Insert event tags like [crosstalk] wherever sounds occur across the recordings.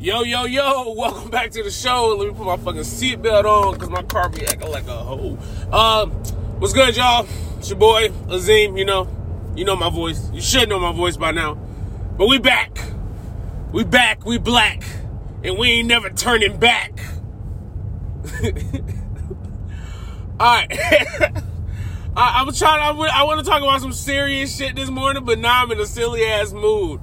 Yo, yo, yo, welcome back to the show. Let me put my fucking seatbelt on because my car be acting like a hoe. Um, what's good, y'all? It's your boy, Azim, you know. You know my voice. You should know my voice by now. But we back. We back, we black. And we ain't never turning back. Alright. I, I'm trying, I, I want to talk about some serious shit this morning, but now I'm in a silly ass mood.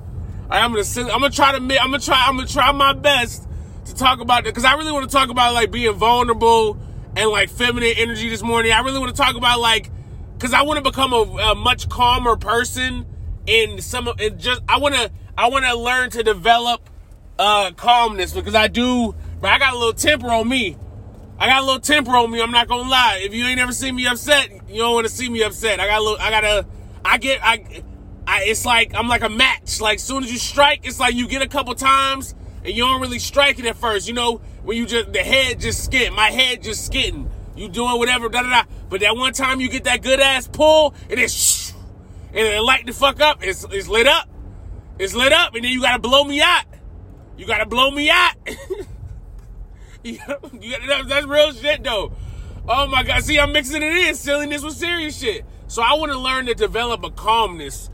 I'm gonna I'm gonna try to I'm gonna try I'm gonna try my best to talk about it because I really want to talk about like being vulnerable and like feminine energy this morning. I really want to talk about like because I want to become a, a, much calmer person in some and just I want to I want to learn to develop uh calmness because I do but I got a little temper on me. I got a little temper on me. I'm not gonna lie. If you ain't ever seen me upset, you don't want to see me upset. I got a little. I got a. I get. I I, it's like I'm like a match. Like soon as you strike, it's like you get a couple times and you don't really strike it at first. You know, when you just the head just skint, my head just skitting. You doing whatever, da da da. But that one time you get that good ass pull, and it's shh, [sniffs] and it light the fuck up. It's it's lit up. It's lit up, and then you gotta blow me out. You gotta blow me out. [laughs] you gotta, that's real shit though. Oh my god! See, I'm mixing it in silliness with serious shit. So I want to learn to develop a calmness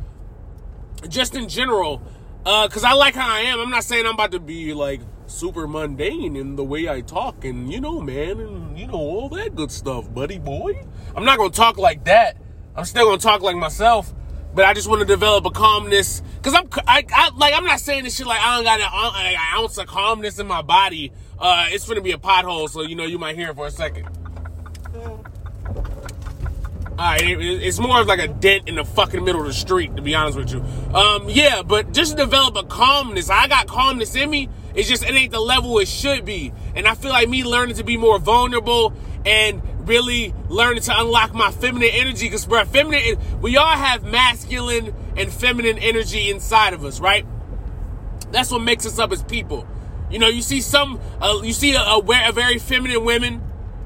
just in general, Uh, because uh, I like how I am. I'm not saying I'm about to be like super mundane in the way I talk and, you know, man, and, you know, all that good stuff, buddy boy. I'm not to talk like that. I'm still to talk like myself, but I just want to develop a calmness. Because I'm, I, I, like, I'm not saying this shit like I don't got an, an ounce of calmness in my body. Uh, it's to be a pothole, so, you know, you might hear it for a second. Alright, it's more of like a dent in the fucking middle of the street, to be honest with you. Um, yeah, but just develop a calmness. I got calmness in me. It's just it ain't the level it should be. And I feel like me learning to be more vulnerable and really learning to unlock my feminine energy. Because bro, feminine we all have masculine and feminine energy inside of us, right? That's what makes us up as people. You know, you see some, uh, you see a, a, a very feminine women,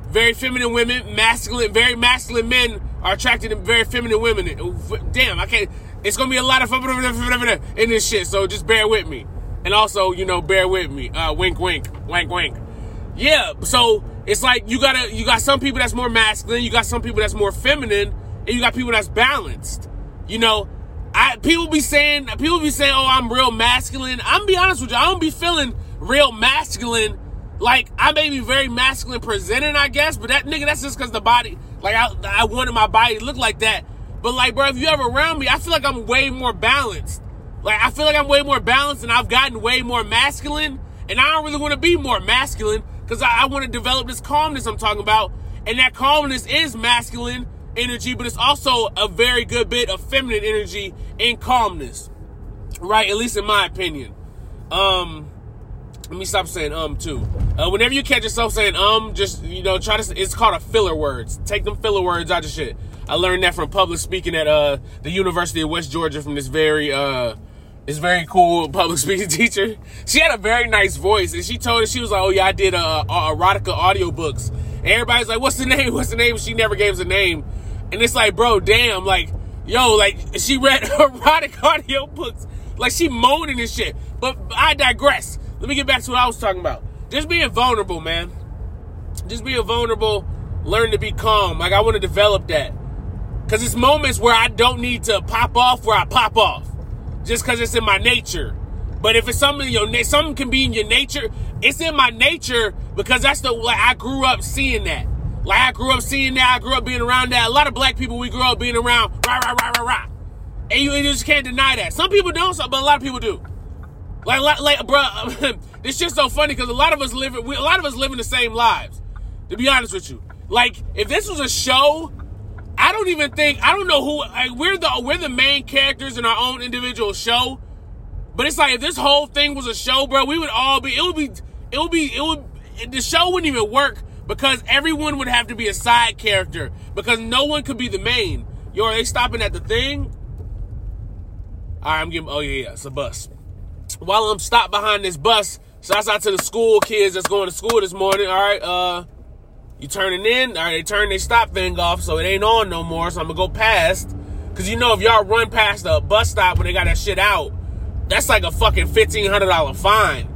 very feminine women, masculine, very masculine men are attracted to very feminine women. Damn, I can't. It's gonna be a lot of in this shit, so just bear with me. And also, you know, bear with me. Uh, wink, wink, wink. Yeah, so it's like you gotta, you got some people that's more masculine, you got some people that's more feminine, and you got people that's balanced. You know, I people be saying, people be saying, oh, I'm real masculine. I'm be honest with you, I don't be feeling real masculine. Like I may be very masculine presenting, I guess, but that nigga, that's just because the body, like I, I wanted my body to look like that. But like, bro, if you ever around me, I feel like I'm way more balanced. Like I feel like I'm way more balanced, and I've gotten way more masculine. And I don't really want to be more masculine because I, I want to develop this calmness I'm talking about. And that calmness is masculine energy, but it's also a very good bit of feminine energy in calmness, right? At least in my opinion. Um, let me stop saying um too. Uh, whenever you catch yourself saying um, just you know try to. It's called a filler words. Take them filler words out of shit. I learned that from public speaking at uh the University of West Georgia from this very uh this very cool [laughs] public speaking teacher. She had a very nice voice, and she told us she was like, "Oh yeah, I did uh, erotica audiobooks." And everybody's like, "What's the [laughs] name? What's the name?" She never gave us a name, and it's like, bro, damn, like, yo, like [laughs] she read erotic audiobooks, like she moaning and shit. But I digress. Let me get back to what I was talking about. Just being vulnerable, man. Just being vulnerable, learn to be calm. Like I want to develop that. Cause it's moments where I don't need to pop off where I pop off. Just cause it's in my nature. But if it's something your something can be in your nature, it's in my nature because that's the like I grew up seeing that. Like I grew up seeing that. I grew up being around that. A lot of black people we grew up being around rah rah rah rah rah. And you, you just can't deny that. Some people don't, but a lot of people do. Like, like, like bro, it's just so funny because a lot of us live, we, a lot of us living the same lives. To be honest with you, like, if this was a show, I don't even think I don't know who like, we're the we're the main characters in our own individual show. But it's like if this whole thing was a show, bro, we would all be. It would be. It would be. It would. The show wouldn't even work because everyone would have to be a side character because no one could be the main. Yo, are they stopping at the thing? All right, I'm giving. Oh yeah, yeah, it's a bus while I'm stopped behind this bus, shouts out to the school kids that's going to school this morning. All right, uh, you turning in? All right, they turn their stop thing off, so it ain't on no more. So I'm gonna go past, cause you know if y'all run past a bus stop when they got that shit out, that's like a fucking fifteen hundred dollar fine.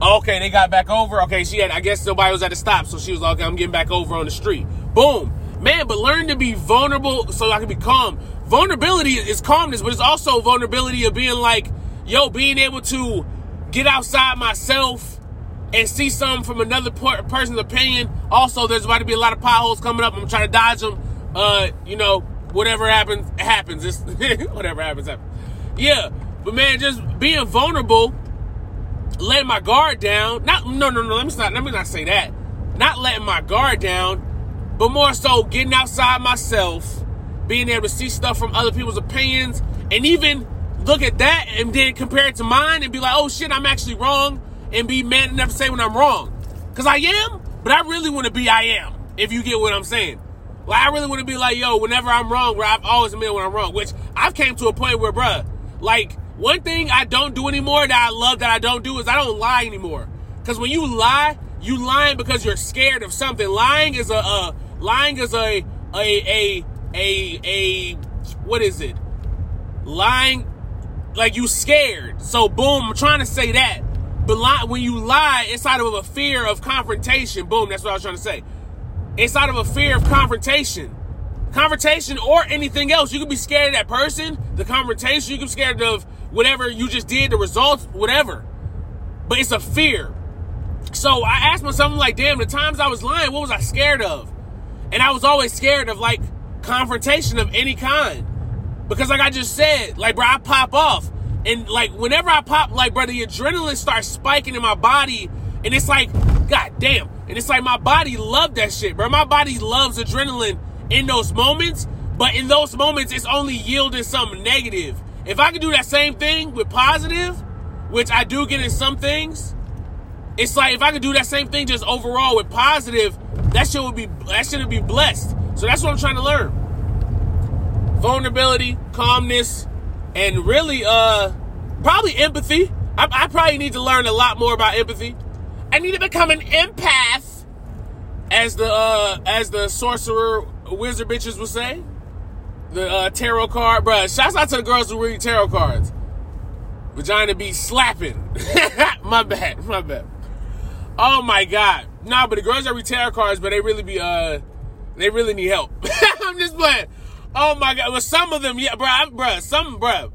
Okay, they got back over. Okay, she had, I guess nobody was at the stop, so she was like, okay, I'm getting back over on the street. Boom. Man, but learn to be vulnerable so I can be calm. Vulnerability is calmness, but it's also vulnerability of being like, yo, being able to get outside myself and see something from another person's opinion. Also, there's about to be a lot of potholes coming up. I'm trying to dodge them. Uh, you know, whatever happens, happens. It's [laughs] whatever happens, happens. Yeah, but man, just being vulnerable, letting my guard down. Not no no no. Let me not let me not say that. Not letting my guard down, but more so getting outside myself, being able to see stuff from other people's opinions, and even look at that and then compare it to mine and be like, oh shit, I'm actually wrong, and be man enough to say when I'm wrong, because I am. But I really want to be I am. If you get what I'm saying. Like I really want to be like, yo, whenever I'm wrong, where I've always admitted when I'm wrong, which I've came to a point where, bruh, like one thing I don't do anymore that I love that I don't do is I don't lie anymore. Because when you lie, you lying because you're scared of something. Lying is a, uh, lying is a, a, a, a, a, what is it? Lying, like you scared. So boom, I'm trying to say that. But lie, when you lie, it's out of a fear of confrontation. Boom, that's what I was trying to say. It's out of a fear of confrontation. Confrontation or anything else. You could be scared of that person, the confrontation. You could be scared of whatever you just did, the results, whatever. But it's a fear. So I asked myself, I'm like, damn, the times I was lying, what was I scared of? And I was always scared of like confrontation of any kind. Because like I just said, like, bro, I pop off. And like whenever I pop, like, bro, the adrenaline starts spiking in my body. And it's like, God damn. And it's like my body loved that shit, bro. My body loves adrenaline in those moments. But in those moments, it's only yielding something negative. If I could do that same thing with positive, which I do get in some things, it's like if I could do that same thing just overall with positive, that shit would be that shit would be blessed. So that's what I'm trying to learn. Vulnerability, calmness, and really uh probably empathy. I, I probably need to learn a lot more about empathy. I need to become an empath, as the uh as the sorcerer wizard bitches would say the uh, tarot card, bro. Shouts out to the girls who read tarot cards. Vagina be slapping. [laughs] my bad, my bad. Oh my god. Nah, but the girls that read tarot cards, but they really be uh, they really need help. [laughs] I'm just playing. Oh my god. Well, some of them, yeah, bro, I, bro, some, bro.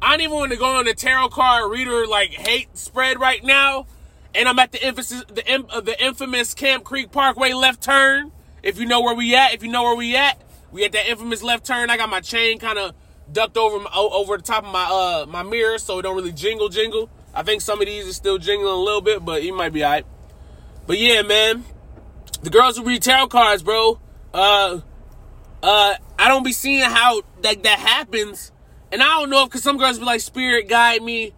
I don't even want to go on the tarot card reader like hate spread right now, and I'm at the emphasis, the uh, the infamous Camp Creek Parkway left turn. If you know where we at, if you know where we at, we at that infamous left turn. I got my chain kind of ducked over my, over the top of my uh my mirror, so it don't really jingle jingle. I think some of these are still jingling a little bit, but it might be alright. But yeah, man, the girls who read tarot cards, bro. Uh, uh, I don't be seeing how that that happens, and I don't know if because some girls be like, "Spirit guide me,"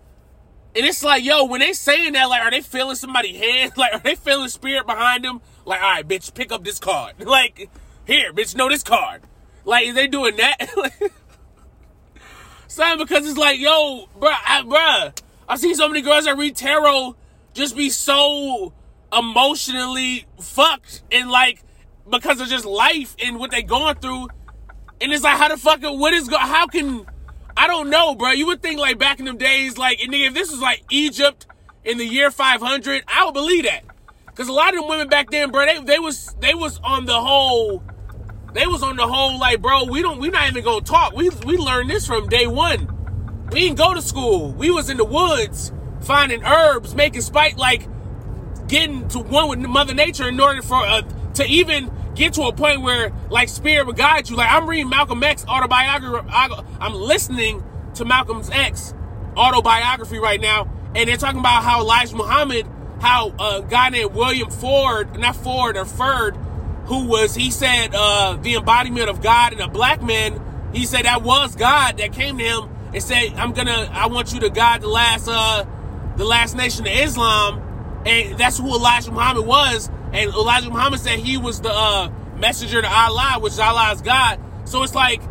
and it's like, yo, when they saying that, like, are they feeling somebody hand? [laughs] Like, are they feeling spirit behind them? Like, all right, bitch, pick up this card. [laughs] Like, here, bitch, know this card. Like, they doing that? [laughs] Son, because it's like, yo, bruh, I, bruh, I see so many girls that read tarot just be so emotionally fucked and like because of just life and what they going through. And it's like, how the fuck, what is, go, how can, I don't know, bro. You would think like back in them days, like, if this was like Egypt in the year 500, I would believe that. Cause a lot of them women back then, bro, they, they was, they was on the whole, they was on the whole like, bro, we don't, we not even gonna talk. We we learned this from day one. We didn't go to school. We was in the woods finding herbs, making spite, like getting to one with Mother Nature in order for uh, to even get to a point where like spirit would guide you. Like I'm reading Malcolm X autobiography. I'm listening to Malcolm's X autobiography right now, and they're talking about how Elijah Muhammad, how a guy named William Ford, not Ford or Ferd, who was, he said, uh, the embodiment of God and a black man. He said that was God that came to him and said, I'm gonna, I want you to guide the last, uh, the last nation of Islam. And that's who Elijah Muhammad was. And Elijah Muhammad said he was the, uh, messenger to Allah, which is Allah's God. So it's like,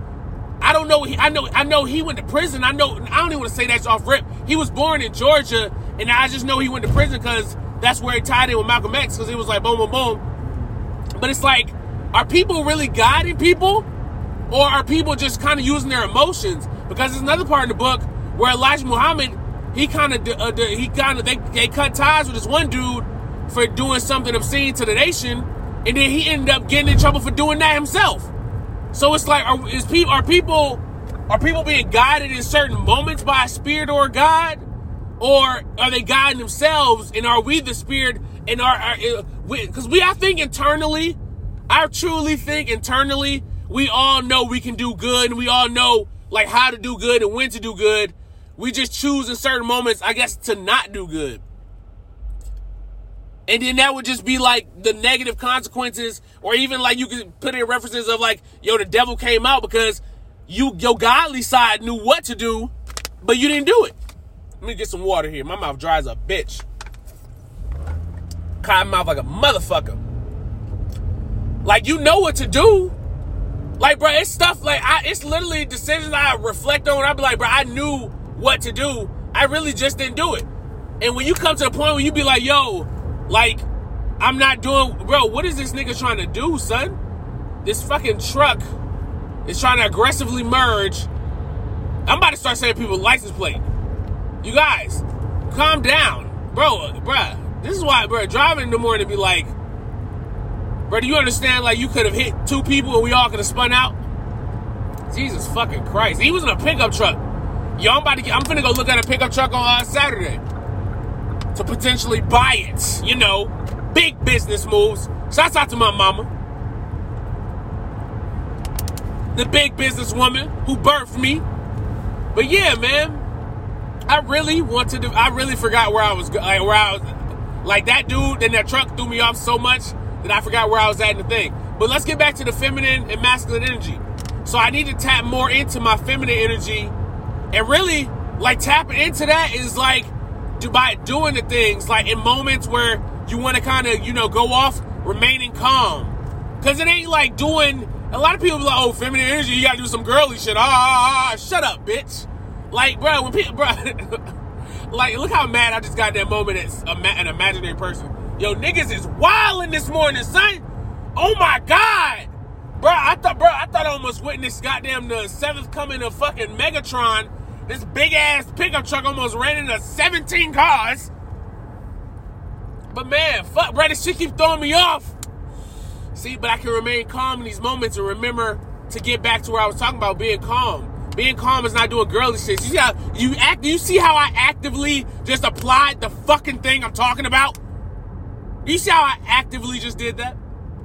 I don't know. I know. I know he went to prison. I know. I don't even want to say that's off rip. He was born in Georgia, and I just know he went to prison because that's where he tied in with Malcolm X. Because it was like boom, boom, boom. But it's like, are people really guiding people? Or are people just kind of using their emotions? Because there's another part in the book where Elijah Muhammad he kind of uh, he kind of they, they cut ties with this one dude for doing something obscene to the nation, and then he ended up getting in trouble for doing that himself. So it's like, are, is people are people are people being guided in certain moments by a spirit or a God, or are they guiding themselves? And are we the spirit? And are because uh, we, we I think internally, I truly think internally we all know we can do good, and we all know like how to do good and when to do good. We just choose in certain moments, I guess, to not do good. And then that would just be like the negative consequences, or even like you could put in references of like, yo, the devil came out because you your godly side knew what to do, but you didn't do it. Let me get some water here. My mouth dries a bitch. Cotton mouth like a motherfucker. Like you know what to do. Like, bro, it's stuff like I it's literally decisions I reflect on. I be like, bro, I knew what to do. I really just didn't do it. And when you come to the point where you be like, yo, like, I'm not doing, bro, what is this nigga trying to do, son? This fucking truck is trying to aggressively merge. I'm about to start saying people license plate. You guys, calm down. Bro, bruh, this is why, bro, driving in the morning be like, bro, do you understand, like, you could have hit two people and we all could have spun out? Jesus fucking Christ. He was in a pickup truck. Yo, I'm about to get, I'm finna go look at a pickup truck on uh, Saturday to potentially buy it. You know, big business moves. Shouts out to my mama. The big businesswoman who birthed me. But yeah, man, I really wanted to. I really forgot where I was. Like where I was. Like that dude in that truck threw me off so much that I forgot where I was at in the thing. But let's get back to the feminine and masculine energy. So I need to tap more into my feminine energy, and really, like tapping into that is like do by doing the things like in moments where you want to kind of you know go off remaining calm. Because it ain't like doing a lot of people be like oh feminine energy you gotta do some girly shit. Ah, ah, ah shut up bitch. Like bro when people bro [laughs] like look how mad i just got that moment as an imaginary person. Yo niggas is wilding this morning son. Oh my god. Bro i thought bro i thought i almost witnessed goddamn the seventh coming of fucking megatron this big ass pickup truck almost ran into 17 cars. But man, fuck, bro, shit keep throwing me off. See, but I can remain calm in these moments and remember to get back to where I was talking about being calm. Being calm is not doing girly shit. You see how you act? You see how I actively just applied the fucking thing I'm talking about? You see how I actively just did that,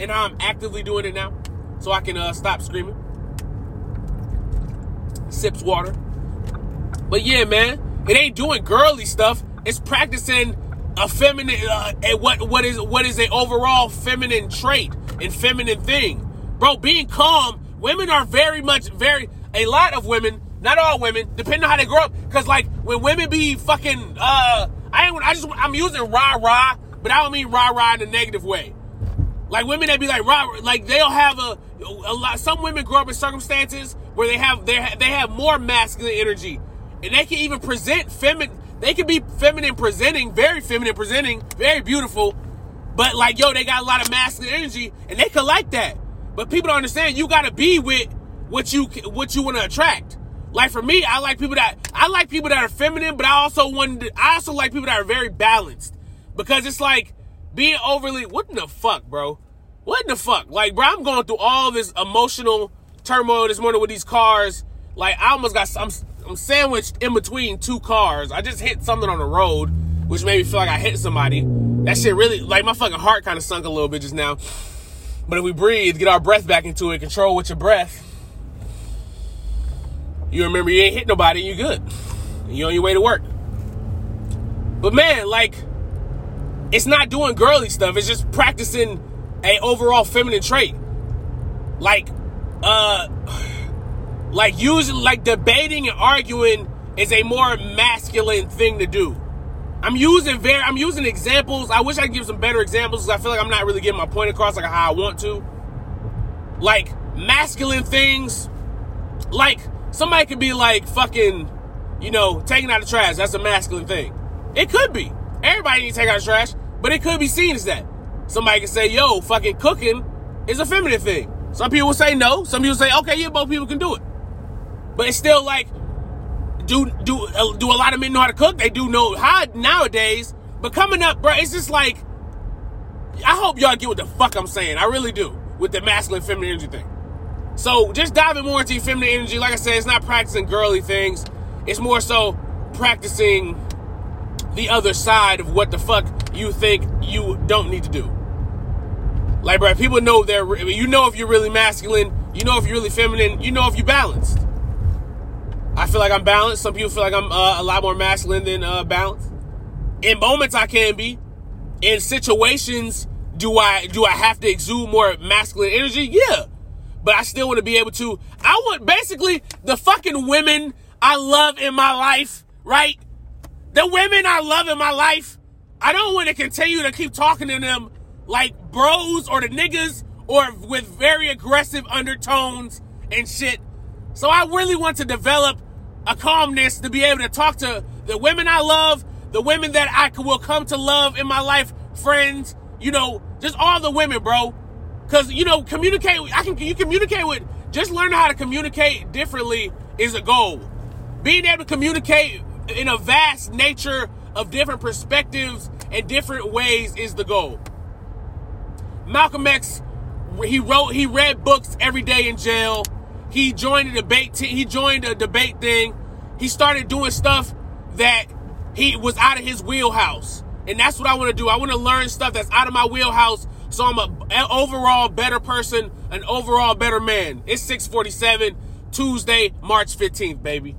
and I'm actively doing it now, so I can uh, stop screaming. Sips water. But yeah, man, it ain't doing girly stuff. It's practicing a feminine, uh, what what is what is an overall feminine trait and feminine thing, bro. Being calm. Women are very much very a lot of women, not all women, depending on how they grow up. Cause like when women be fucking, uh, I ain't, I just I'm using rah rah, but I don't mean rah rah in a negative way. Like women that be like rah, like they'll have a, a lot. Some women grow up in circumstances where they have they they have more masculine energy and they can even present feminine. They can be feminine presenting, very feminine presenting, very beautiful. But like, yo, they got a lot of masculine energy, and they can like that. But people don't understand. You got to be with what you what you want to attract. Like for me, I like people that I like people that are feminine, but I also want I also like people that are very balanced because it's like being overly. What in the fuck, bro? What in the fuck? Like, bro, I'm going through all this emotional turmoil this morning with these cars. Like, I almost got. I'm I'm sandwiched in between two cars. I just hit something on the road, which made me feel like I hit somebody. That shit really, like my fucking heart kind of sunk a little bit just now. But if we breathe, get our breath back into it, control with your breath, you remember you ain't hit nobody, you good. You on your way to work. But man, like, it's not doing girly stuff. It's just practicing a overall feminine trait. Like, uh like using like debating and arguing is a more masculine thing to do. I'm using very I'm using examples. I wish I could give some better examples because I feel like I'm not really getting my point across like how I want to. Like masculine things, like somebody could be like fucking, you know, taking out the trash. That's a masculine thing. It could be. Everybody needs to take out the trash, but it could be seen as that. Somebody can say, yo, fucking cooking is a feminine thing. Some people say no. Some people say, okay, yeah, both people can do it. But it's still like do do uh, do a lot of men know how to cook? They do know how nowadays. But coming up, bro, it's just like I hope y'all get what the fuck I'm saying. I really do with the masculine feminine energy thing. So just diving more into feminine energy. Like I said, it's not practicing girly things. It's more so practicing the other side of what the fuck you think you don't need to do. Like, bro, people know they're, you know if you're really masculine, you know if you're really feminine, you know if you're balanced. Feel like I'm balanced. Some people feel like I'm uh, a lot more masculine than uh, balanced. In moments, I can be. In situations, do I do I have to exude more masculine energy? Yeah, but I still want to be able to. I want basically the fucking women I love in my life, right? The women I love in my life. I don't want to continue to keep talking to them like bros or the niggas or with very aggressive undertones and shit. So I really want to develop a calmness to be able to talk to the women I love, the women that I will come to love in my life, friends, you know, just all the women, bro. Cause you know, communicate. I can you communicate with. Just learning how to communicate differently is a goal. Being able to communicate in a vast nature of different perspectives and different ways is the goal. Malcolm X, he wrote, he read books every day in jail. He joined a debate. T- he joined a debate thing. He started doing stuff that he was out of his wheelhouse, and that's what I want to do. I want to learn stuff that's out of my wheelhouse, so I'm a, an overall better person, an overall better man. It's 6:47 Tuesday, March 15th, baby.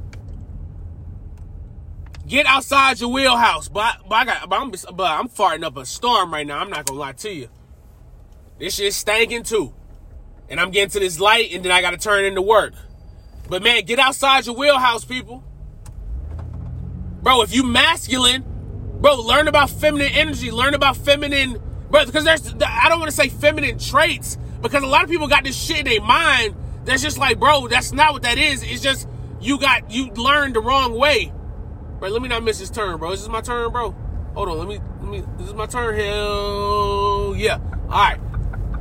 Get outside your wheelhouse, but, but I got, but I'm, but I'm farting up a storm right now. I'm not gonna lie to you. This shit's stinking too. And I'm getting to this light and then I gotta turn into work. But man, get outside your wheelhouse, people. Bro, if you masculine, bro, learn about feminine energy, learn about feminine, bro, because there's, I don't want to say feminine traits, because a lot of people got this shit in their mind that's just like, bro, that's not what that is. It's just, you got, you learned the wrong way. Bro, let me not miss this turn, bro. This is this my turn, bro? Hold on, let me, let me, this is my turn. Hell yeah. All right.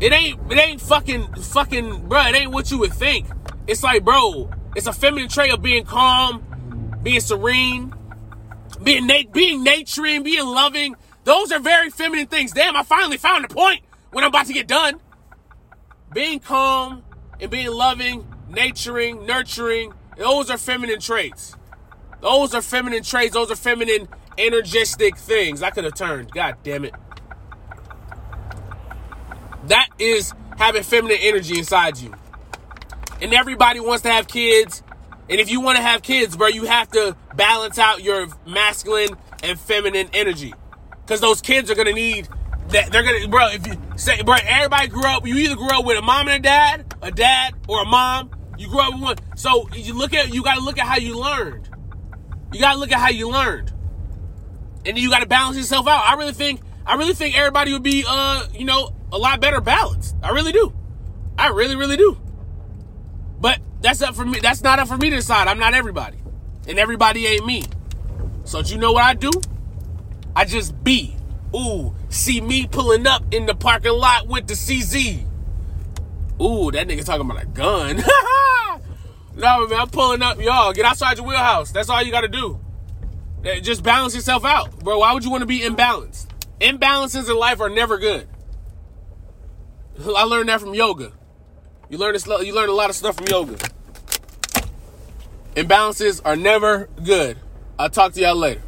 It ain't it ain't fucking fucking bro. It ain't what you would think. It's like bro. It's a feminine trait of being calm, being serene, being na- being nurturing, being loving. Those are very feminine things. Damn, I finally found the point when I'm about to get done. Being calm and being loving, nurturing, nurturing. Those are feminine traits. Those are feminine traits. Those are feminine energistic things. I could have turned. God damn it. That is having feminine energy inside you. And everybody wants to have kids. And if you want to have kids, bro, you have to balance out your masculine and feminine energy. Because those kids are to need that. They're to, bro, if you say, bro, everybody grew up, you either grew up with a mom and a dad, a dad, or a mom. You grew up with one. So you look at, you got to look at how you learned. You got to look at how you learned. And you got to balance yourself out. I really think, I really think everybody would be, uh, you know, a lot better balanced. I really do. I really, really do. But that's up for me. That's not up for me to decide. I'm not everybody. And everybody ain't me. So you know what I do? I just be. Ooh, see me pulling up in the parking lot with the CZ. Ooh, that nigga talking about a gun. [laughs] no, man, I'm pulling up. Y'all, get outside your wheelhouse. That's all you gotta do. Just balance yourself out. Bro, why would you want to be imbalanced? Imbalances in life are never good. I learned that from yoga. You learn this, you learn a lot of stuff from yoga. Imbalances are never good. I'll talk to y'all later.